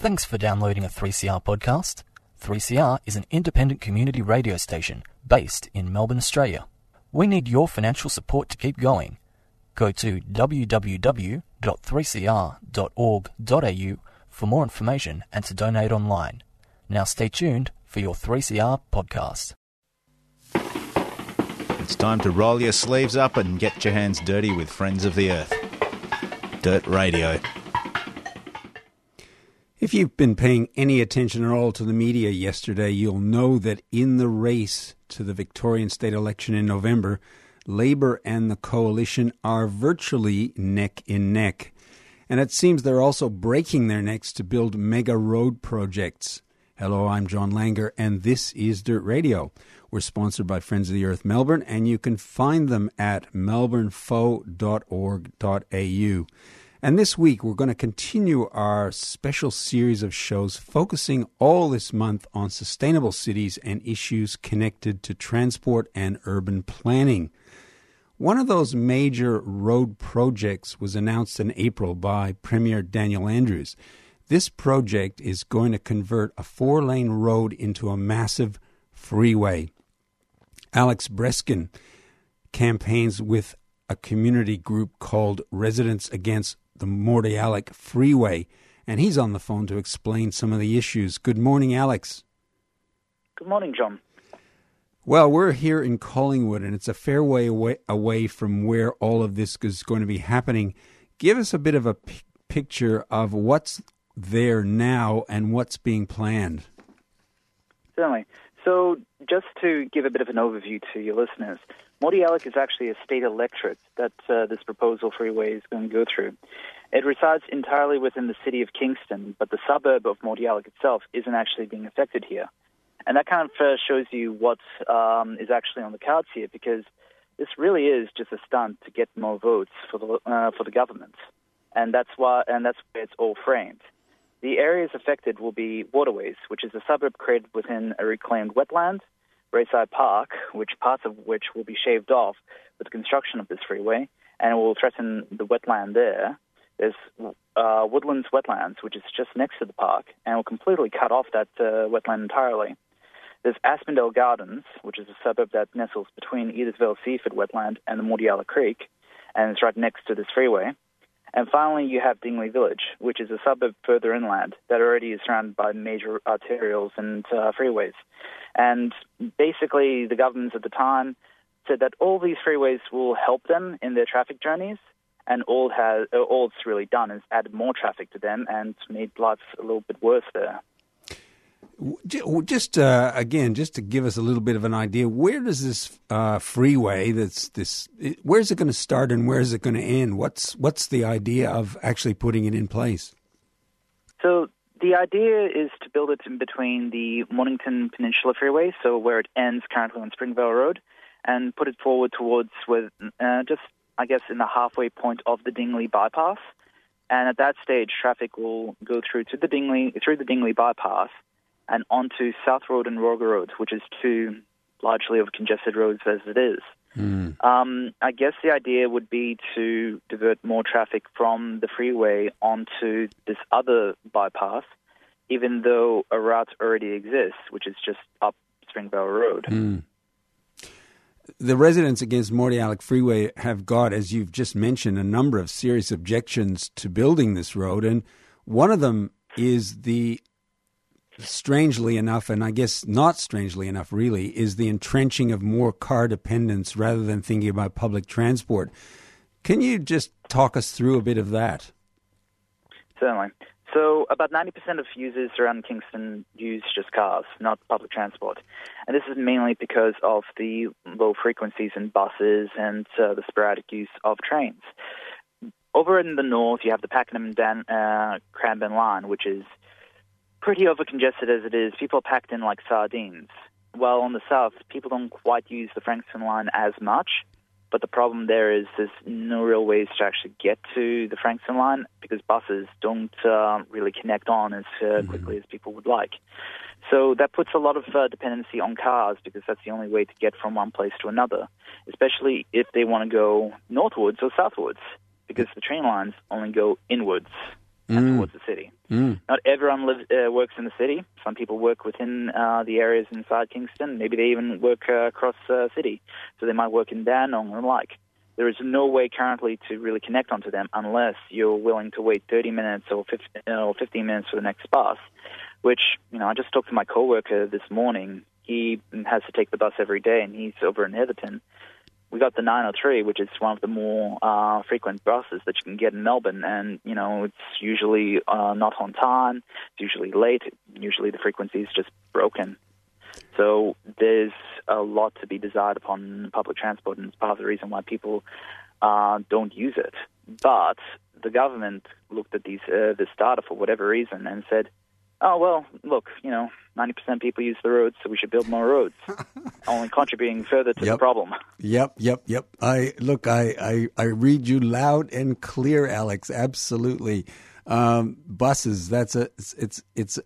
Thanks for downloading a 3CR podcast. 3CR is an independent community radio station based in Melbourne, Australia. We need your financial support to keep going. Go to www.3cr.org.au for more information and to donate online. Now stay tuned for your 3CR podcast. It's time to roll your sleeves up and get your hands dirty with Friends of the Earth. Dirt Radio. If you've been paying any attention at all to the media yesterday, you'll know that in the race to the Victorian state election in November, Labour and the coalition are virtually neck in neck. And it seems they're also breaking their necks to build mega road projects. Hello, I'm John Langer, and this is Dirt Radio. We're sponsored by Friends of the Earth Melbourne, and you can find them at melbournefo.org.au. And this week, we're going to continue our special series of shows focusing all this month on sustainable cities and issues connected to transport and urban planning. One of those major road projects was announced in April by Premier Daniel Andrews. This project is going to convert a four lane road into a massive freeway. Alex Breskin campaigns with a community group called Residents Against the Mordialloc Freeway, and he's on the phone to explain some of the issues. Good morning, Alex. Good morning, John. Well, we're here in Collingwood, and it's a fair way away, away from where all of this is going to be happening. Give us a bit of a p- picture of what's there now and what's being planned. Certainly. So, just to give a bit of an overview to your listeners, Mordialloc is actually a state electorate that uh, this proposal freeway is going to go through. It resides entirely within the city of Kingston, but the suburb of Mordialloc itself isn't actually being affected here. And that kind of uh, shows you what um, is actually on the cards here, because this really is just a stunt to get more votes for the uh, for the government, and that's why and that's where it's all framed. The areas affected will be Waterways, which is a suburb created within a reclaimed wetland, Braeside Park, which parts of which will be shaved off with the construction of this freeway, and will threaten the wetland there. There's uh, Woodlands Wetlands, which is just next to the park, and will completely cut off that uh, wetland entirely. There's Aspendale Gardens, which is a suburb that nestles between Edithvale Seaford Wetland and the Mordialloc Creek, and it's right next to this freeway. And finally, you have Dingley Village, which is a suburb further inland that already is surrounded by major arterials and uh, freeways. And basically, the governments at the time said that all these freeways will help them in their traffic journeys, and all has all it's really done is added more traffic to them and made life a little bit worse there. Just uh, again, just to give us a little bit of an idea, where does this uh, freeway that's this? Where's it going to start and where is it going to end? What's what's the idea of actually putting it in place? So the idea is to build it in between the Mornington Peninsula Freeway, so where it ends currently on Springvale Road, and put it forward towards with uh, just I guess in the halfway point of the Dingley bypass. And at that stage, traffic will go through to the Dingley through the Dingley bypass and onto South Road and Roger Road, which is two largely of congested roads as it is. Mm. Um, I guess the idea would be to divert more traffic from the freeway onto this other bypass, even though a route already exists, which is just up Springvale Road. Mm. The residents against Morty Mordialloc Freeway have got, as you've just mentioned, a number of serious objections to building this road, and one of them is the strangely enough, and I guess not strangely enough, really, is the entrenching of more car dependence rather than thinking about public transport. Can you just talk us through a bit of that? Certainly. So, about 90% of users around Kingston use just cars, not public transport. And this is mainly because of the low frequencies in buses and uh, the sporadic use of trains. Over in the north, you have the Pakenham Dan, uh, Cranbourne line, which is pretty overcongested as it is. People are packed in like sardines. While on the south, people don't quite use the Frankston line as much. But the problem there is there's no real ways to actually get to the Frankston line because buses don't uh, really connect on as uh, mm-hmm. quickly as people would like. So that puts a lot of uh, dependency on cars because that's the only way to get from one place to another, especially if they want to go northwards or southwards because the train lines only go inwards. And towards the city. Not everyone lives uh, works in the city. Some people work within uh, the areas inside Kingston. Maybe they even work uh, across uh, city, so they might work in or the like. There is no way currently to really connect onto them unless you're willing to wait 30 minutes or 15, or 15 minutes for the next bus. Which you know, I just talked to my coworker this morning. He has to take the bus every day, and he's over in Heatherton we got the 903, which is one of the more uh, frequent buses that you can get in Melbourne, and you know it's usually uh, not on time. It's usually late. Usually the frequency is just broken. So there's a lot to be desired upon public transport, and it's part of the reason why people uh, don't use it. But the government looked at these uh, this data for whatever reason and said, "Oh well, look, you know, 90% people use the roads, so we should build more roads, only contributing further to Yep. the problem." Yep, yep, yep. I look. I, I, I read you loud and clear, Alex. Absolutely. Um, buses. That's a. It's, it's. It's.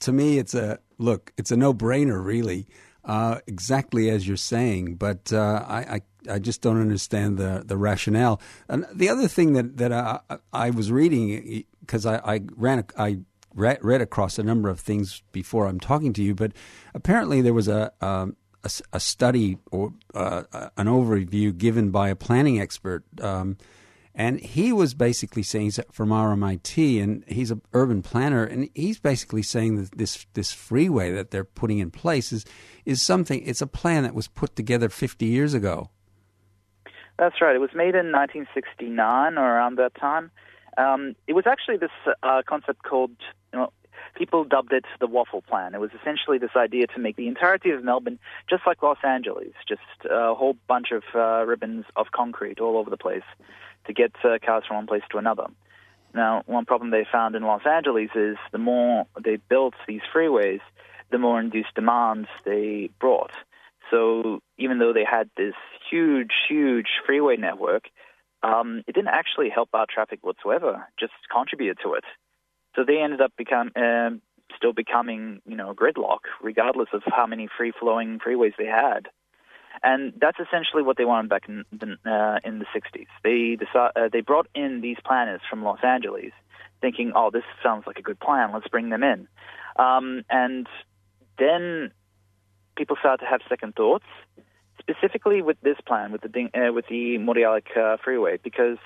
To me, it's a look. It's a no-brainer, really. Uh, exactly as you're saying, but uh, I, I. I just don't understand the the rationale. And the other thing that that I, I was reading because I, I ran a, I read, read across a number of things before I'm talking to you, but apparently there was a um, a, a study or uh, an overview given by a planning expert, um, and he was basically saying he's from RMIT and he's an urban planner, and he's basically saying that this this freeway that they're putting in place is is something. It's a plan that was put together 50 years ago. That's right. It was made in 1969 or around that time. Um, it was actually this uh, concept called, you know, people dubbed it the waffle plan. It was essentially this idea to make the entirety of Melbourne just like Los Angeles, just a whole bunch of uh, ribbons of concrete all over the place to get uh, cars from one place to another. Now, one problem they found in Los Angeles is the more they built these freeways, the more induced demands they brought. So even though they had this huge, huge freeway network, um, it didn't actually help our traffic whatsoever, just contributed to it. So they ended up become, um still becoming, you know, gridlock, regardless of how many free-flowing freeways they had. And that's essentially what they wanted back in the, uh, in the 60s. They decide, uh, they brought in these planners from Los Angeles, thinking, "Oh, this sounds like a good plan. Let's bring them in." Um, and then people started to have second thoughts, specifically with this plan, with the Ding- uh, with the Mordialloc uh, Freeway, because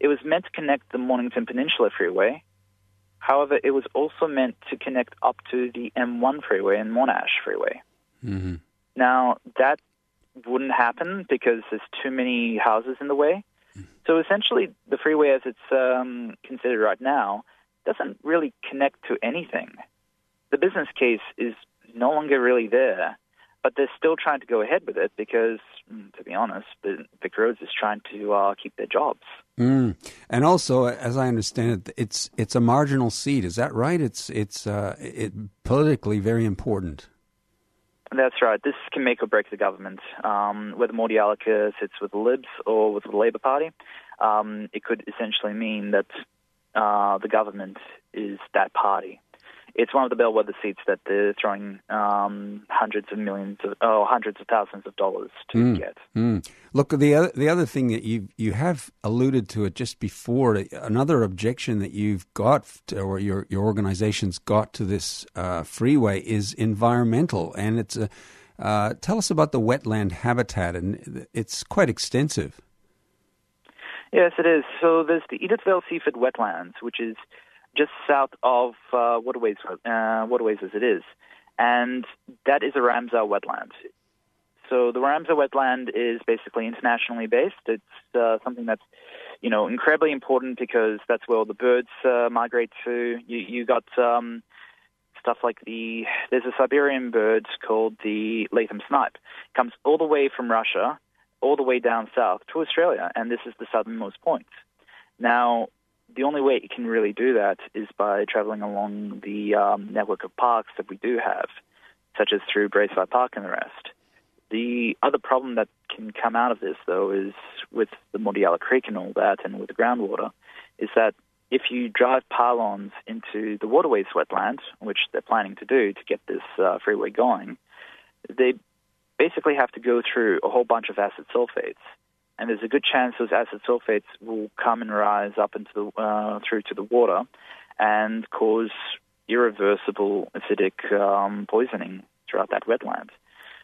it was meant to connect the Mornington Peninsula Freeway. However, it was also meant to connect up to the M1 Freeway and Monash Freeway. Mm-hmm. Now, that wouldn't happen because there's too many houses in the way. So essentially, the freeway as it's um, considered right now doesn't really connect to anything. The business case is no longer really there, but they're still trying to go ahead with it because, mm, to be honest, the VicRoads is trying to uh, keep their jobs. Mm. And also, as I understand it, it's it's a marginal seat. Is that right? It's it's uh, it politically very important. That's right. This can make or break the government. Um, whether Morty sits with the Libs or with the Labor Party, um, it could essentially mean that uh, the government is that party. It's one of the bellwether seats that they're throwing um, hundreds of millions of, oh, hundreds of thousands of dollars to get. Mm. Look, the other the other thing that you you have alluded to it just before. Another objection that you've got, to, or your your organization's got to this uh, freeway is environmental, and it's a. Uh, tell us about the wetland habitat, and it's quite extensive. Yes, it is. So there's the Edithvale Seaford Wetlands, which is just south of uh, Waterways, uh, Waterways as it is, and that is a Ramsar wetland. So the Ramsar wetland is basically internationally based. It's uh, something that's, you know, incredibly important because that's where all the birds uh, migrate to. You, you got um, stuff like the there's a Siberian bird called the Latham snipe. Comes all the way from Russia, all the way down south to Australia, and this is the southernmost point. Now, the only way it can really do that is by traveling along the um, network of parks that we do have, such as through Braeside Park and the rest. The other problem that can come out of this, though, is with the Mordialloc Creek and all that, and with the groundwater, is that if you drive pylons into the waterways wetland, which they're planning to do to get this uh, freeway going, they basically have to go through a whole bunch of acid sulfates and there's a good chance those acid sulfates will come and rise up into the uh, through to the water, and cause irreversible acidic um, poisoning throughout that wetland,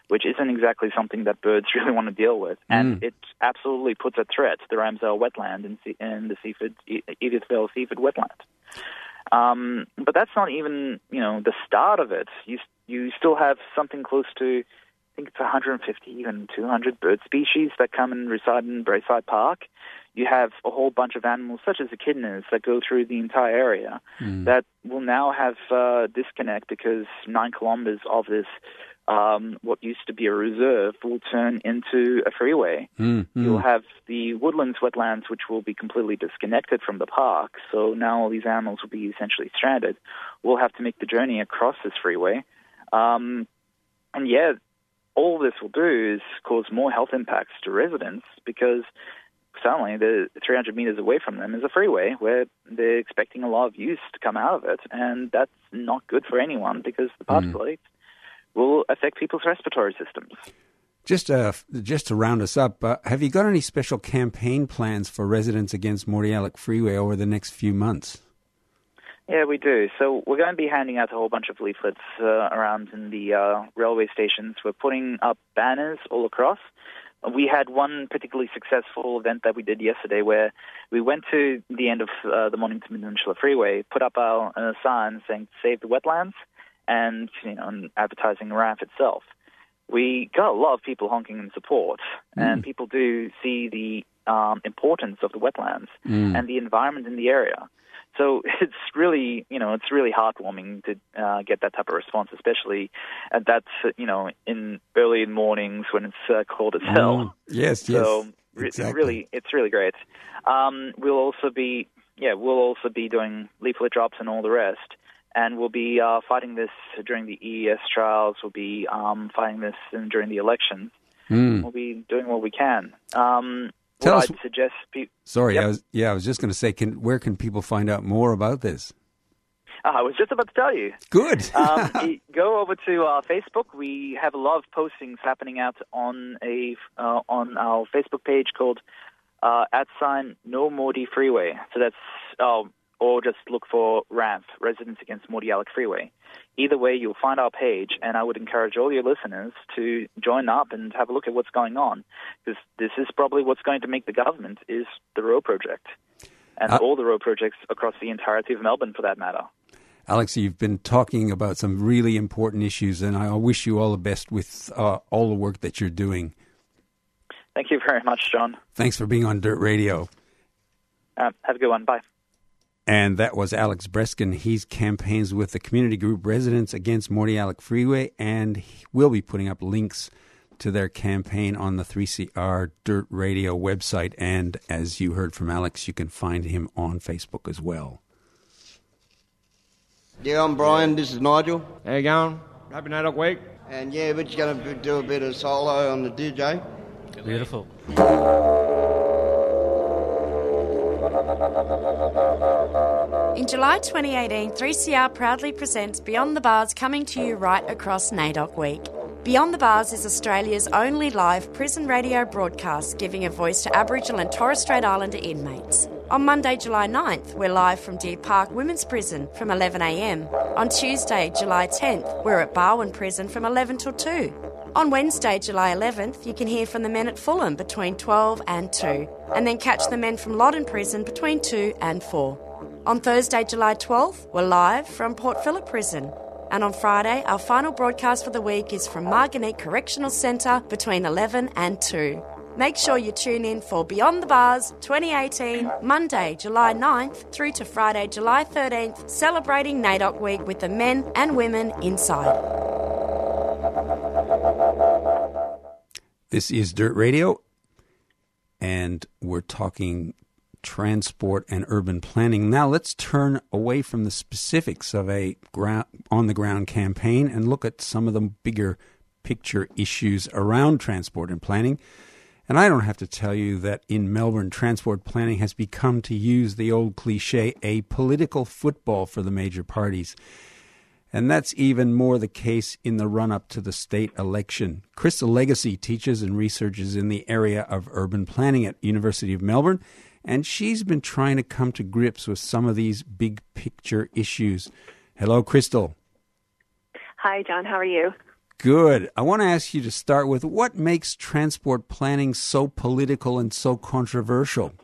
which isn't exactly something that birds really want to deal with. And it absolutely puts a threat to the Ramsar wetland and, and the Seaford, Edithvale Seaford wetland. Um, but that's not even, you know, the start of it. You you still have something close to, I think it's 150, even 200 bird species that come and reside in Braeside Park. You have a whole bunch of animals, such as echidnas, that go through the entire area that will now have uh, disconnect because nine kilometers of this, um, what used to be a reserve, will turn into a freeway. You'll have the woodlands wetlands, which will be completely disconnected from the park. So now all these animals will be essentially stranded. We'll have to make the journey across this freeway. Um, and yeah, all this will do is cause more health impacts to residents because suddenly the 300 meters away from them is a freeway where they're expecting a lot of use to come out of it. And that's not good for anyone because the particulates will affect people's respiratory systems. Just uh, just to round us up, uh, have you got any special campaign plans for residents against Mordialloc Freeway over the next few months? Yeah, we do. So we're going to be handing out a whole bunch of leaflets uh, around in the uh, railway stations. We're putting up banners all across. We had one particularly successful event that we did yesterday where we went to the end of uh, the Mornington Peninsula Freeway, put up our uh, sign saying "Save the Wetlands," and you know, and advertising the RAF itself. We got a lot of people honking in support, and people do see the um, importance of the wetlands and the environment in the area. So it's really, you know, it's really heartwarming to uh, get that type of response, especially at that, you know, in early mornings when it's uh, cold as hell. Mm, yes, yes. So re- exactly. really, it's really great. Um, we'll also be, yeah, we'll also be doing leaflet drops and all the rest. And we'll be uh, fighting this during the EES trials. We'll be um, fighting this in, during the elections. We'll be doing what we can. Um. Tell what us- I'd suggest people. Sorry, Yep. I was yeah, I was just going to say, can where can people find out more about this? Ah, I was just about to tell you. Good. um, go over to our Facebook. We have a lot of postings happening out on a uh, on our Facebook page called uh, at sign No Morty Freeway. So that's oh, or just look for RAMP Residents Against Mordialloc Freeway. Either way, you'll find our page, and I would encourage all your listeners to join up and have a look at what's going on, because this is probably what's going to make the government is the road project, and Uh, all the road projects across the entirety of Melbourne, for that matter. Alex, you've been talking about some really important issues, and I wish you all the best with uh, all the work that you're doing. Thank you very much, John. Thanks for being on Dirt Radio. Uh, have a good one. Bye. And that was Alex Breskin. He's campaigns with the community group Residents Against Mordialloc Freeway, and he will be putting up links to their campaign on the 3CR Dirt Radio website. And as you heard from Alex, you can find him on Facebook as well. Yeah, I'm Brian. This is Nigel. How you going? Happy NAIDOC Week. And yeah, we're just going to do a bit of solo on the DJ. Beautiful. In July 2018, 3CR proudly presents Beyond the Bars coming to you right across NAIDOC Week. Beyond the Bars is Australia's only live prison radio broadcast giving a voice to Aboriginal and Torres Strait Islander inmates. On Monday, July 9th, we're live from Deer Park Women's Prison from 11am. On Tuesday, July 10th, we're at Barwon Prison from 11 till 2. On Wednesday, July 11th, you can hear from the men at Fulham between 12 and 2, and then catch the men from Loddon Prison between 2 and 4. On Thursday, July 12th, we're live from Port Phillip Prison. And on Friday, our final broadcast for the week is from Marngoneet Correctional Centre between 11 and 2. Make sure you tune in for Beyond the Bars 2018, Monday, July 9th through to Friday, July 13th, celebrating NAIDOC Week with the men and women inside. This is Dirt Radio, and we're talking transport and urban planning. Now let's turn away from the specifics of a on the ground campaign and look at some of the bigger picture issues around transport and planning. And I don't have to tell you that in Melbourne, transport planning has become, to use the old cliche, a political football for the major parties. And that's even more the case in the run up to the state election. Crystal Legacy teaches and researches in the area of urban planning at University of Melbourne, and she's been trying to come to grips with some of these big picture issues. Hello, Crystal. Hi, John. How are you? Good. I want to ask you to start with what makes transport planning so political and so controversial?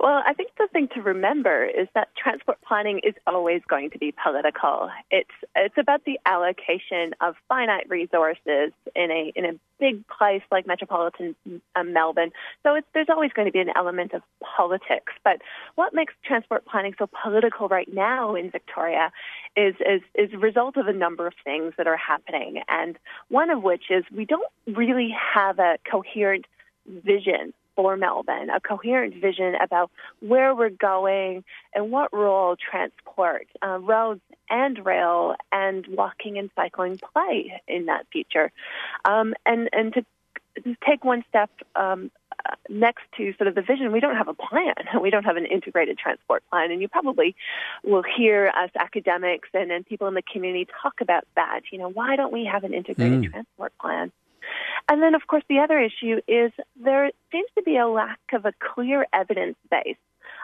Well, I think the thing to remember is that transport planning is always going to be political. It's it's about the allocation of finite resources in a in a big place like metropolitan uh, Melbourne. So there's always going to be an element of politics. But what makes transport planning so political right now in Victoria is is is a result of a number of things that are happening, and one of which is we don't really have a coherent vision for Melbourne, a coherent vision about where we're going and what role transport, uh, roads and rail, and walking and cycling play in that future. Um, and and to, take one step um, next to sort of the vision, we don't have a plan. We don't have an integrated transport plan. And you probably will hear us academics and, and people in the community talk about that. You know, why don't we have an integrated mm. transport plan? And then, of course, the other issue is there seems to be a lack of a clear evidence base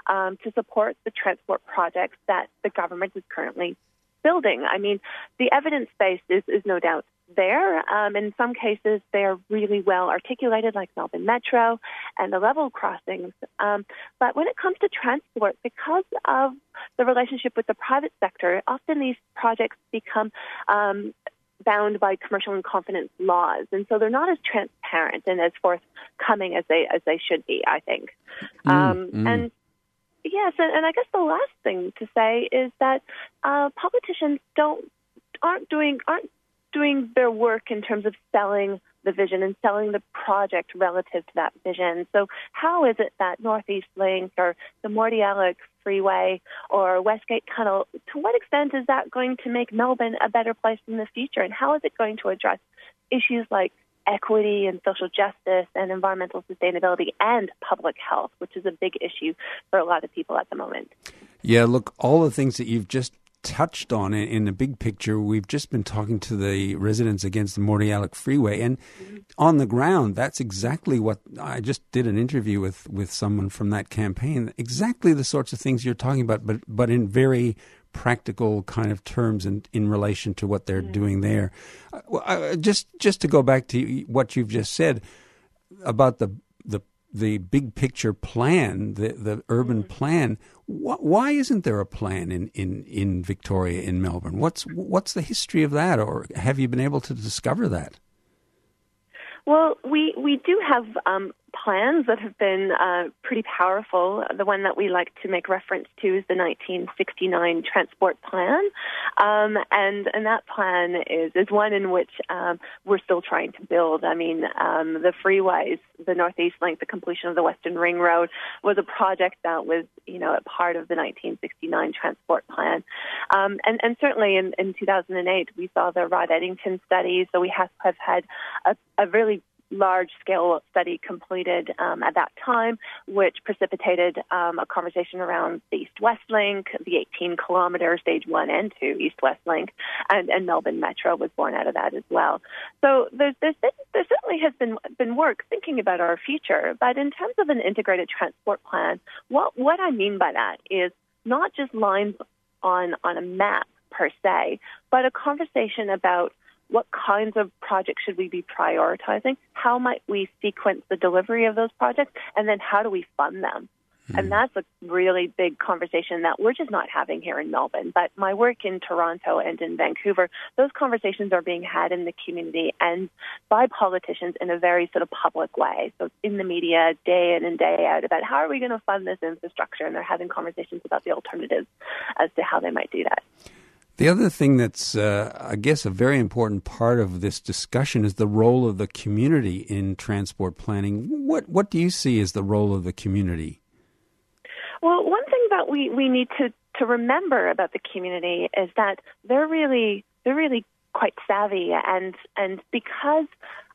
um, to support the transport projects that the government is currently building. I mean, the evidence base is, is no doubt there. Um, in some cases, they're really well articulated, like Melbourne Metro and the level crossings. Um, but when it comes to transport, because of the relationship with the private sector, often these projects become um, bound by commercial and confidence laws, and so they're not as transparent and as forthcoming as they as they should be. I think, mm, um, mm. and yes, and, and, I guess the last thing to say is that uh, politicians don't aren't doing aren't doing their work in terms of selling the vision and selling the project relative to that vision. So, how is it that Northeast Link or the Mordialloc Freeway or Westgate Tunnel, to what extent is that going to make Melbourne a better place in the future? And how is it going to address issues like equity and social justice and environmental sustainability and public health, which is a big issue for a lot of people at the moment? Yeah, look, all the things that you've just touched on in the big picture. We've just been talking to the residents against the Mordialloc Freeway, and on the ground, that's exactly what I just did an interview with with someone from that campaign. Exactly the sorts of things you're talking about, but but in very practical kind of terms in, in relation to what they're doing there. Uh, just just to go back to what you've just said about the the big picture plan, the the urban mm-hmm. plan. Wh- why isn't there a plan in, in, in Victoria, in Melbourne? What's what's the history of that, or have you been able to discover that? Well, we we do have um, plans that have been uh, pretty powerful. The one that we like to make reference to is the 1969 Transport Plan, um, and and that plan is is one in which um, we're still trying to build. I mean, um, the freeways, the Northeast Link, the completion of the Western Ring Road was a project that was you know a part of the 1969 Transport Plan, um, and and certainly in, in 2008 we saw the Rod Eddington study. So we have have had a, a really large scale study completed um, at that time, which precipitated um, a conversation around the East West Link, the 18 kilometer stage one and two East West Link, and, and Melbourne Metro was born out of that as well. So there's, there's been, there certainly has been, been work thinking about our future, but in terms of an integrated transport plan, what, what I mean by that is not just lines on, on a map per se, but a conversation about what kinds of projects should we be prioritizing? How might we sequence the delivery of those projects? And then how do we fund them? Mm. And that's a really big conversation that we're just not having here in Melbourne. But my work in Toronto and in Vancouver, those conversations are being had in the community and by politicians in a very sort of public way. So in the media, day in and day out, about how are we going to fund this infrastructure? And they're having conversations about the alternatives as to how they might do that. The other thing that's, uh, I guess, a very important part of this discussion is the role of the community in transport planning. What what do you see as the role of the community? Well, one thing that we, we need to, to remember about the community is that they're really they're really quite savvy, and and because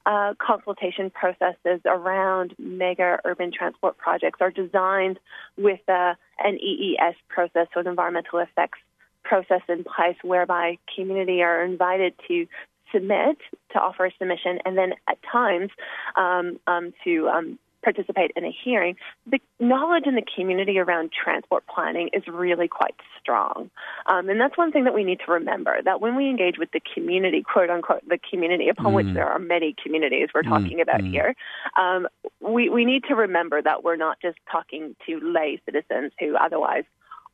uh, consultation processes around mega urban transport projects are designed with uh, an EES process, so an environmental effects process in place whereby community are invited to submit to offer a submission, and then at times um, um, to um, participate in a hearing, the knowledge in the community around transport planning is really quite strong. Um, and that's one thing that we need to remember that when we engage with the community, quote unquote, the community, upon mm. which there are many communities we're talking mm. about mm. here, um, we, we need to remember that we're not just talking to lay citizens who otherwise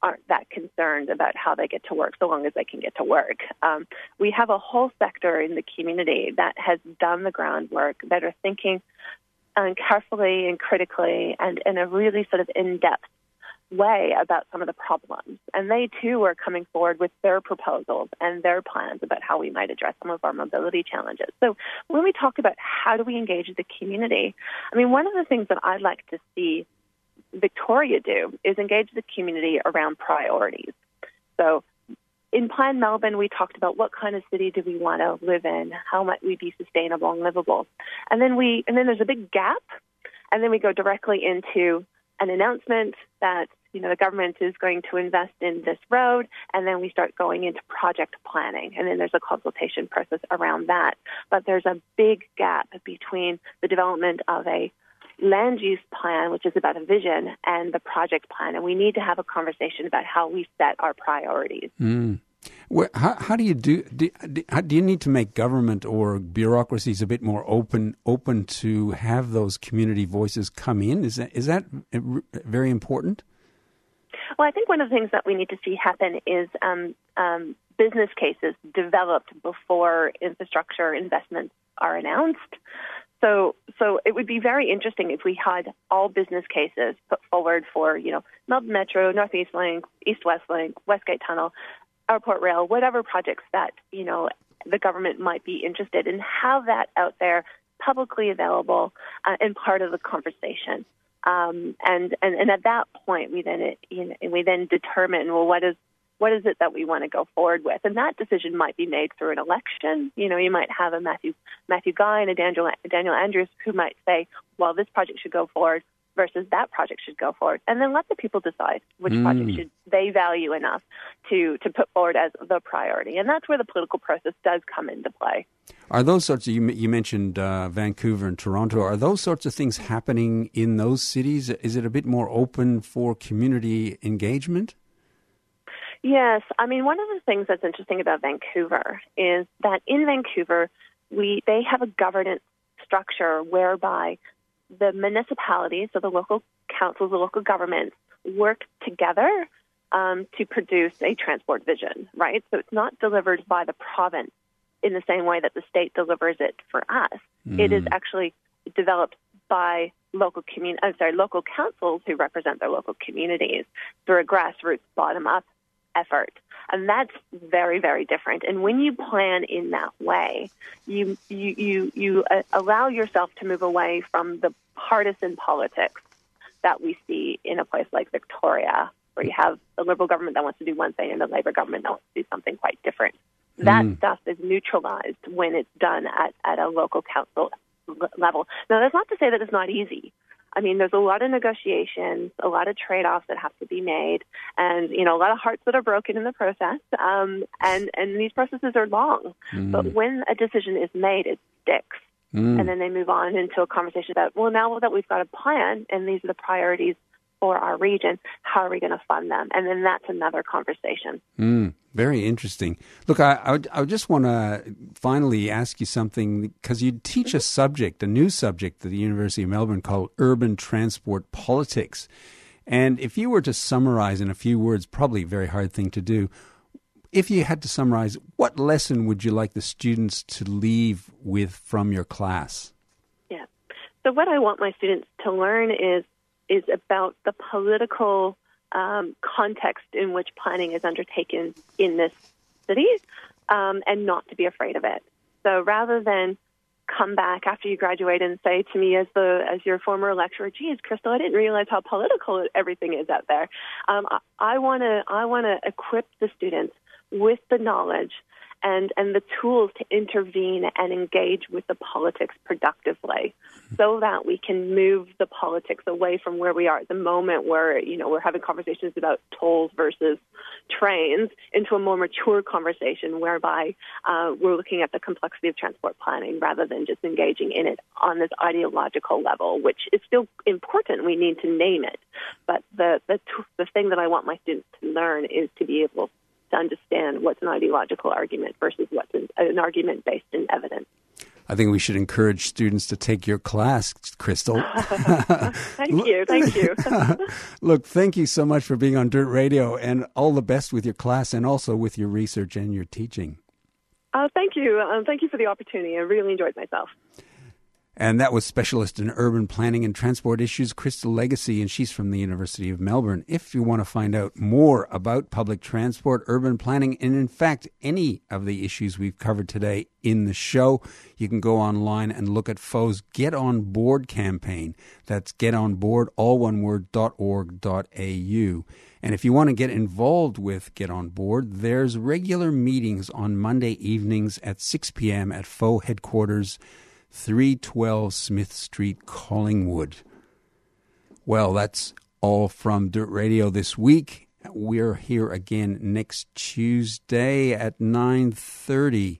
aren't that concerned about how they get to work so long as they can get to work. Um, we have a whole sector in the community that has done the groundwork, that are thinking and carefully and critically and in a really sort of in-depth way about some of the problems. And they too are coming forward with their proposals and their plans about how we might address some of our mobility challenges. So when we talk about how do we engage the community, I mean, one of the things that I'd like to see Victoria do is engage the community around priorities. So in Plan Melbourne, we talked about what kind of city do we want to live in, how might we be sustainable and livable, and then we and then there's a big gap, and then we go directly into an announcement that you know the government is going to invest in this road, and then we start going into project planning, and then there's a consultation process around that. But there's a big gap between the development of a land use plan, which is about a vision, and the project plan. And we need to have a conversation about how we set our priorities. Mm. Well, how, how, do you do? Do, do, you need to make government or bureaucracies a bit more open, open to have those community voices come in? Is that is that very important? Well, I think one of the things that we need to see happen is um, um, business cases developed before infrastructure investments are announced. So, so it would be very interesting if we had all business cases put forward for, you know, Melbourne Metro, Northeast Link, East West Link, Westgate Tunnel, Airport Rail, whatever projects that, you know, the government might be interested in, have that out there publicly available uh, and part of the conversation. Um, and, and, and at that point, we then, you know, we then determine, well, what is what is it that we want to go forward with? And that decision might be made through an election. You know, you might have a Matthew Matthew Guy and a Daniel Daniel Andrews who might say, well, this project should go forward versus that project should go forward, and then let the people decide which mm. project should they value enough to to put forward as the priority. And that's where the political process does come into play. Are those sorts of, you, you mentioned uh, Vancouver and Toronto? Are those sorts of things happening in those cities? Is it a bit more open for community engagement? Yes, I mean one of the things that's interesting about Vancouver is that in Vancouver we they have a governance structure whereby the municipalities, so the local councils, the local governments, work together um, to produce a transport vision, right? So it's not delivered by the province in the same way that the state delivers it for us. Mm. It is mm. actually developed by local commun- I'm sorry, local councils who represent their local communities through a grassroots bottom up effort. And that's very, very different. And when you plan in that way, you, you, you, you uh, allow yourself to move away from the partisan politics that we see in a place like Victoria, where you have a Liberal government that wants to do one thing and a Labor government that wants to do something quite different. That mm. stuff is neutralized when it's done at, at a local council level. Now, that's not to say that it's not easy. I mean, there's a lot of negotiations, a lot of trade-offs that have to be made, and you know, a lot of hearts that are broken in the process. Um, and and these processes are long, mm. but when a decision is made, it sticks. Mm. And then they move on into a conversation about, well, now that we've got a plan and these are the priorities for our region, how are we going to fund them? And then that's another conversation. Mm, very interesting. Look, I, I, I just want to finally ask you something because you teach a subject, a new subject at the University of Melbourne called urban transport politics. And if you were to summarize in a few words, probably a very hard thing to do. If you had to summarize, what lesson would you like the students to leave with from your class? Yeah. So, what I want my students to learn is is about the political um, context in which planning is undertaken in this city um, and not to be afraid of it. So rather than come back after you graduate and say to me as the as your former lecturer, geez, Crystal, I didn't realize how political everything is out there. Um, I want to I want to equip the students with the knowledge and, and the tools to intervene and engage with the politics productively so that we can move the politics away from where we are at the moment where, you know, we're having conversations about tolls versus trains into a more mature conversation whereby uh, we're looking at the complexity of transport planning rather than just engaging in it on this ideological level, which is still important. We need to name it. But the, the, the thing that I want my students to learn is to be able to understand what's an ideological argument versus what's an, an argument based in evidence. I think we should encourage students to take your class, Crystal. thank you, thank you. Look, thank you so much for being on Dirt Radio, and all the best with your class and also with your research and your teaching. Uh, thank you. Um, thank you for the opportunity. I really enjoyed myself. And that was specialist in urban planning and transport issues, Crystal Legacy, and she's from the University of Melbourne. If you want to find out more about public transport, urban planning, and in fact, any of the issues we've covered today in the show, you can go online and look at FO's Get On Board campaign. That's getonboard, all one word, dot org, dot au. And if you want to get involved with Get On Board, there's regular meetings on Monday evenings at 6 p.m. at FO headquarters 312 Smith Street, Collingwood. Well, that's all from Dirt Radio this week. We're here again next Tuesday at 9:30